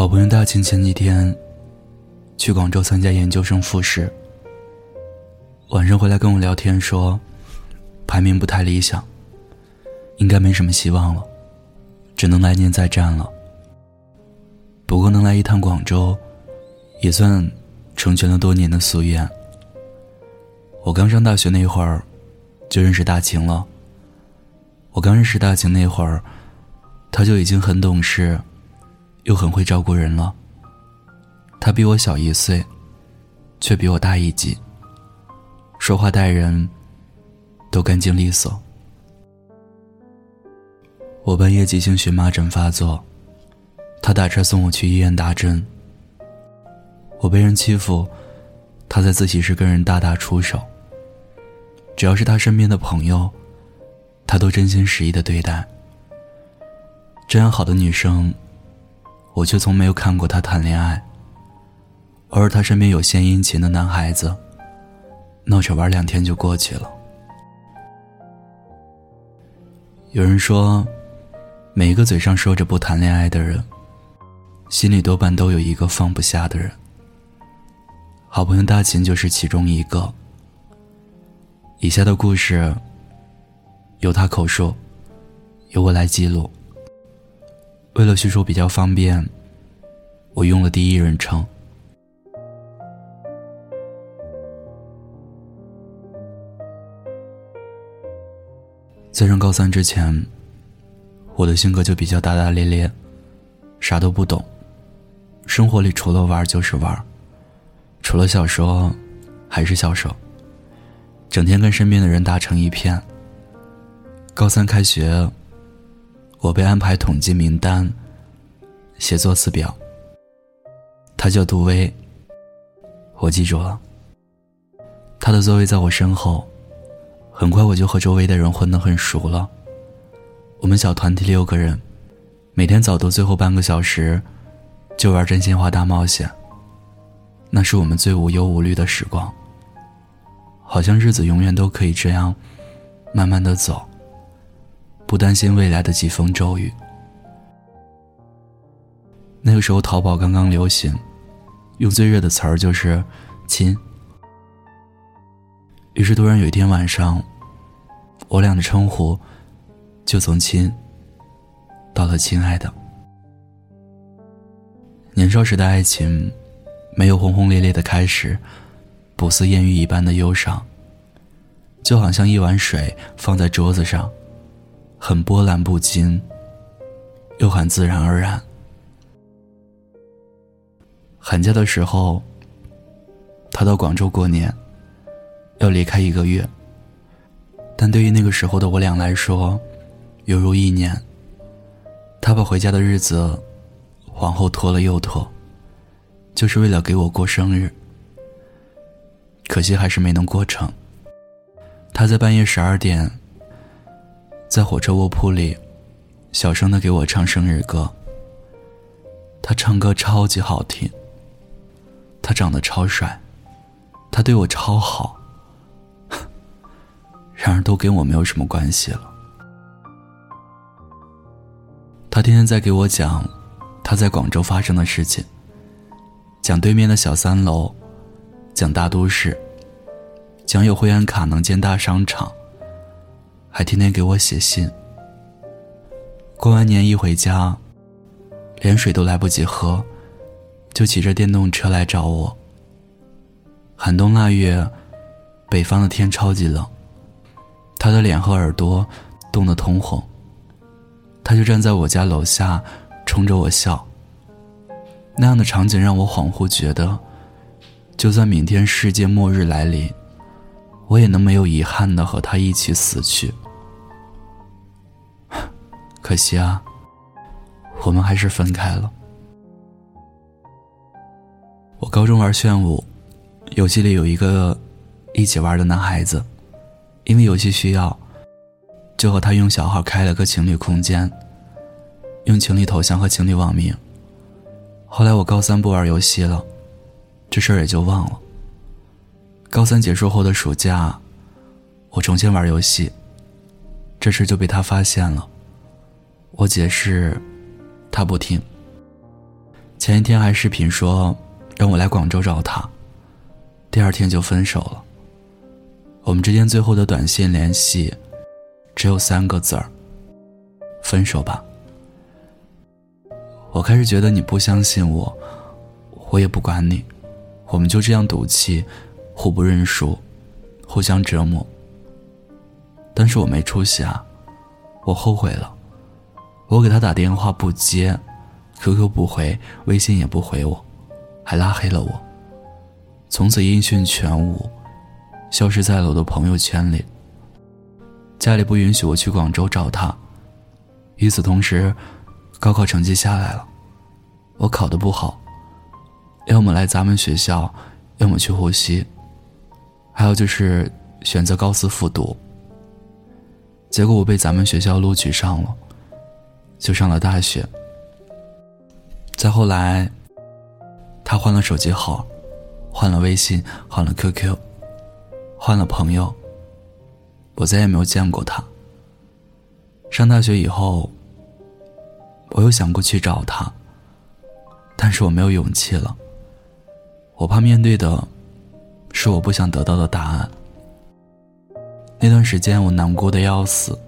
好朋友大庆前几天去广州参加研究生复试，晚上回来跟我聊天说，排名不太理想，应该没什么希望了，只能来年再战了。不过能来一趟广州，也算成全了多年的夙愿。我刚上大学那会儿，就认识大晴了。我刚认识大晴那会儿，他就已经很懂事。又很会照顾人了。他比我小一岁，却比我大一级。说话待人，都干净利索。我半夜急性荨麻疹发作，他打车送我去医院打针。我被人欺负，他在自习室跟人大打出手。只要是他身边的朋友，他都真心实意的对待。这样好的女生。我却从没有看过他谈恋爱。偶尔他身边有献殷勤的男孩子，闹着玩两天就过去了。有人说，每一个嘴上说着不谈恋爱的人，心里多半都有一个放不下的人。好朋友大秦就是其中一个。以下的故事，由他口述，由我来记录。为了叙述比较方便，我用了第一人称。在上高三之前，我的性格就比较大大咧咧，啥都不懂，生活里除了玩就是玩，除了小说还是小说，整天跟身边的人打成一片。高三开学。我被安排统计名单，写作词表。他叫杜威，我记住了。他的座位在我身后，很快我就和周围的人混得很熟了。我们小团体六个人，每天早读最后半个小时，就玩真心话大冒险。那是我们最无忧无虑的时光。好像日子永远都可以这样，慢慢的走。不担心未来的疾风骤雨。那个时候，淘宝刚刚流行，用最热的词儿就是“亲”。于是，突然有一天晚上，我俩的称呼就从“亲”到了“亲爱的”。年少时的爱情，没有轰轰烈烈的开始，不似艳遇一般的忧伤，就好像一碗水放在桌子上。很波澜不惊，又很自然而然。寒假的时候，他到广州过年，要离开一个月。但对于那个时候的我俩来说，犹如一年。他把回家的日子往后拖了又拖，就是为了给我过生日。可惜还是没能过成。他在半夜十二点。在火车卧铺里，小声的给我唱生日歌。他唱歌超级好听。他长得超帅，他对我超好。然而都跟我没有什么关系了。他天天在给我讲他在广州发生的事情，讲对面的小三楼，讲大都市，讲有会员卡能建大商场。还天天给我写信。过完年一回家，连水都来不及喝，就骑着电动车来找我。寒冬腊月，北方的天超级冷，他的脸和耳朵冻得通红。他就站在我家楼下，冲着我笑。那样的场景让我恍惚觉得，就算明天世界末日来临。我也能没有遗憾的和他一起死去。可惜啊，我们还是分开了。我高中玩炫舞，游戏里有一个一起玩的男孩子，因为游戏需要，就和他用小号开了个情侣空间，用情侣头像和情侣网名。后来我高三不玩游戏了，这事儿也就忘了。高三结束后的暑假，我重新玩游戏。这事就被他发现了。我解释，他不听。前一天还视频说让我来广州找他，第二天就分手了。我们之间最后的短信联系，只有三个字儿：分手吧。我开始觉得你不相信我，我也不管你，我们就这样赌气，互不认输，互相折磨。但是我没出息啊，我后悔了。我给他打电话不接，QQ 不回，微信也不回我，还拉黑了我。从此音讯全无，消失在了我的朋友圈里。家里不允许我去广州找他。与此同时，高考成绩下来了，我考得不好，要么来咱们学校，要么去呼吸，还有就是选择高四复读。结果我被咱们学校录取上了。就上了大学。再后来，他换了手机号，换了微信，换了 QQ，换了朋友。我再也没有见过他。上大学以后，我又想过去找他，但是我没有勇气了。我怕面对的，是我不想得到的答案。那段时间我难过的要死。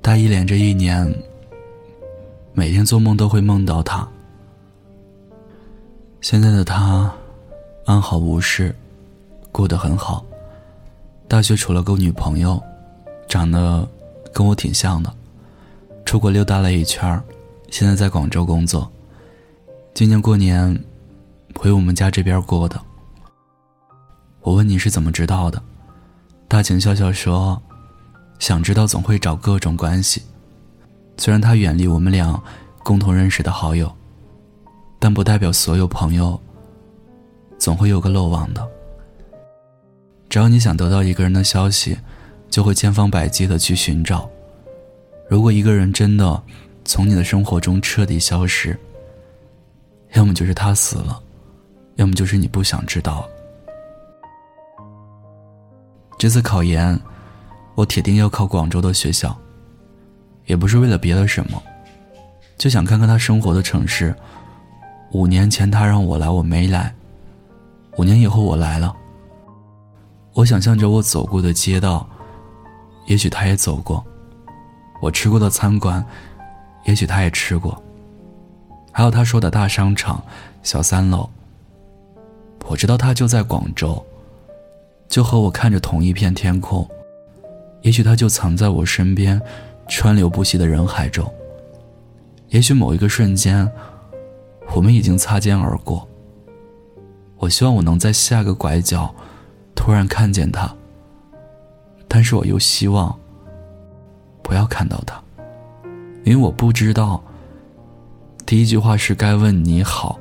大一连着一年。每天做梦都会梦到他。现在的他，安好无事，过得很好。大学处了个女朋友，长得跟我挺像的。出国溜达了一圈儿现在在广州工作。今年过年回我们家这边过的。我问你是怎么知道的，大晴笑笑说：“想知道总会找各种关系。”虽然他远离我们俩共同认识的好友，但不代表所有朋友总会有个漏网的。只要你想得到一个人的消息，就会千方百计的去寻找。如果一个人真的从你的生活中彻底消失，要么就是他死了，要么就是你不想知道。这次考研，我铁定要考广州的学校。也不是为了别的什么，就想看看他生活的城市。五年前他让我来，我没来；五年以后我来了。我想象着我走过的街道，也许他也走过；我吃过的餐馆，也许他也吃过；还有他说的大商场、小三楼。我知道他就在广州，就和我看着同一片天空。也许他就藏在我身边。川流不息的人海中，也许某一个瞬间，我们已经擦肩而过。我希望我能在下个拐角，突然看见他。但是我又希望不要看到他，因为我不知道，第一句话是该问你好，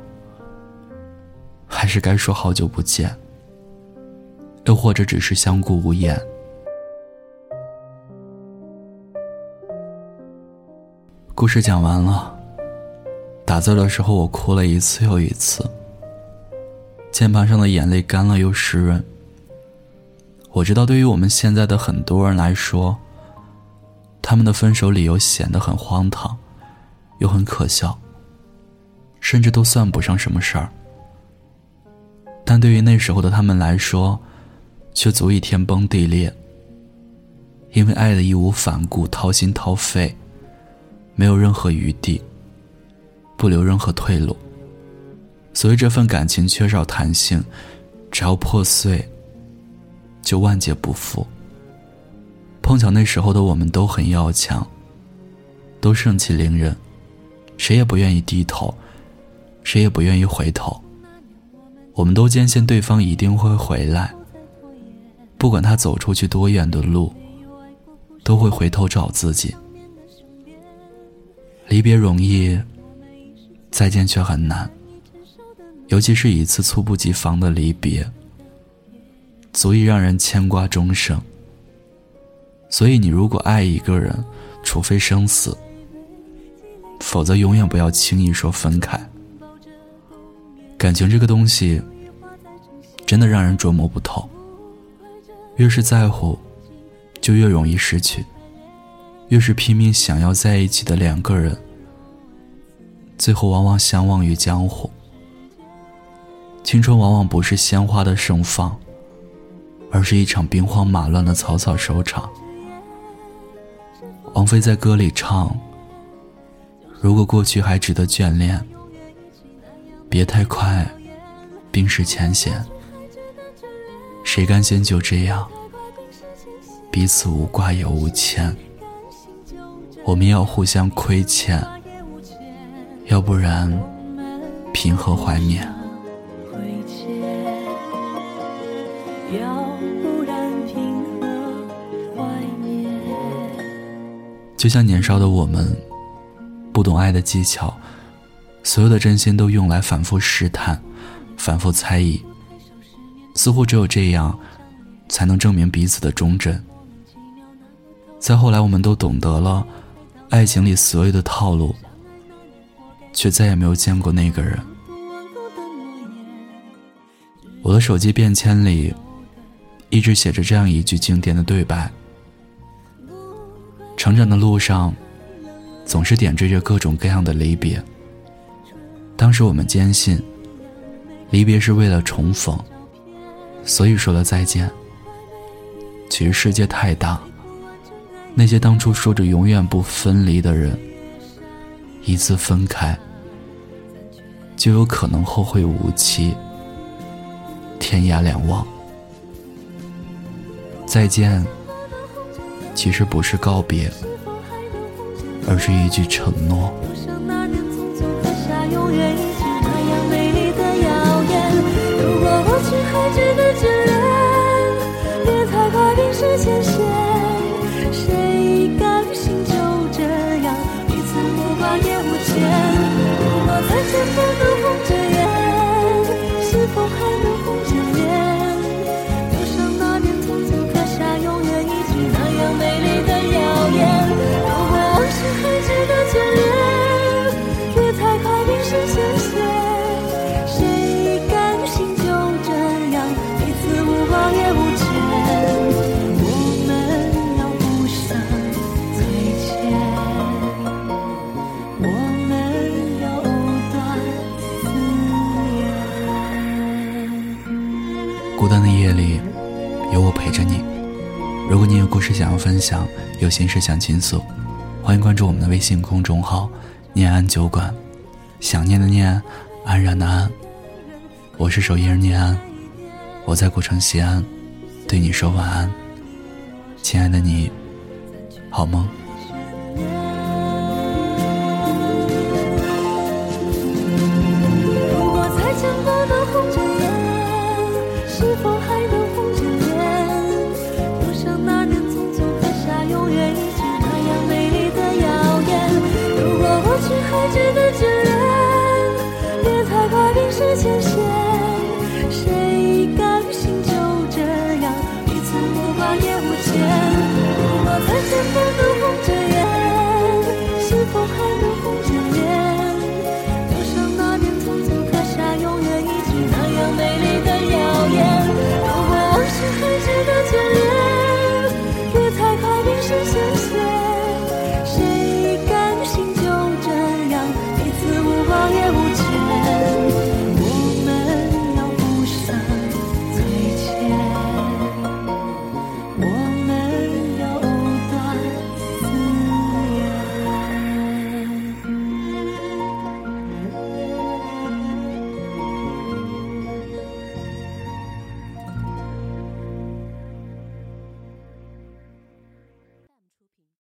还是该说好久不见，又或者只是相顾无言。故事讲完了，打字的时候我哭了一次又一次，键盘上的眼泪干了又湿润。我知道，对于我们现在的很多人来说，他们的分手理由显得很荒唐，又很可笑，甚至都算不上什么事儿。但对于那时候的他们来说，却足以天崩地裂，因为爱的义无反顾，掏心掏肺。没有任何余地，不留任何退路，所以这份感情缺少弹性，只要破碎，就万劫不复。碰巧那时候的我们都很要强，都盛气凌人，谁也不愿意低头，谁也不愿意回头。我们都坚信对方一定会回来，不管他走出去多远的路，都会回头找自己。离别容易，再见却很难。尤其是一次猝不及防的离别，足以让人牵挂终生。所以，你如果爱一个人，除非生死，否则永远不要轻易说分开。感情这个东西，真的让人琢磨不透。越是在乎，就越容易失去。越是拼命想要在一起的两个人，最后往往相忘于江湖。青春往往不是鲜花的盛放，而是一场兵荒马乱的草草收场。王菲在歌里唱：“如果过去还值得眷恋，别太快，冰释前嫌。谁甘心就这样，彼此无挂也无牵？我们要互相亏欠，要不然凭何怀缅？”就像年少的我们，不懂爱的技巧，所有的真心都用来反复试探、反复猜疑，似乎只有这样，才能证明彼此的忠贞。再后来，我们都懂得了爱情里所有的套路，却再也没有见过那个人。我的手机便签里，一直写着这样一句经典的对白。成长的路上，总是点缀着各种各样的离别。当时我们坚信，离别是为了重逢，所以说了再见。其实世界太大，那些当初说着永远不分离的人，一次分开，就有可能后会无期，天涯两望。再见。其实不是告别，而是一句承诺。再见分享，有心事想倾诉，欢迎关注我们的微信公众号“念安酒馆”。想念的念，安然的安。我是守夜人念安，我在古城西安，对你说晚安，亲爱的你，好梦。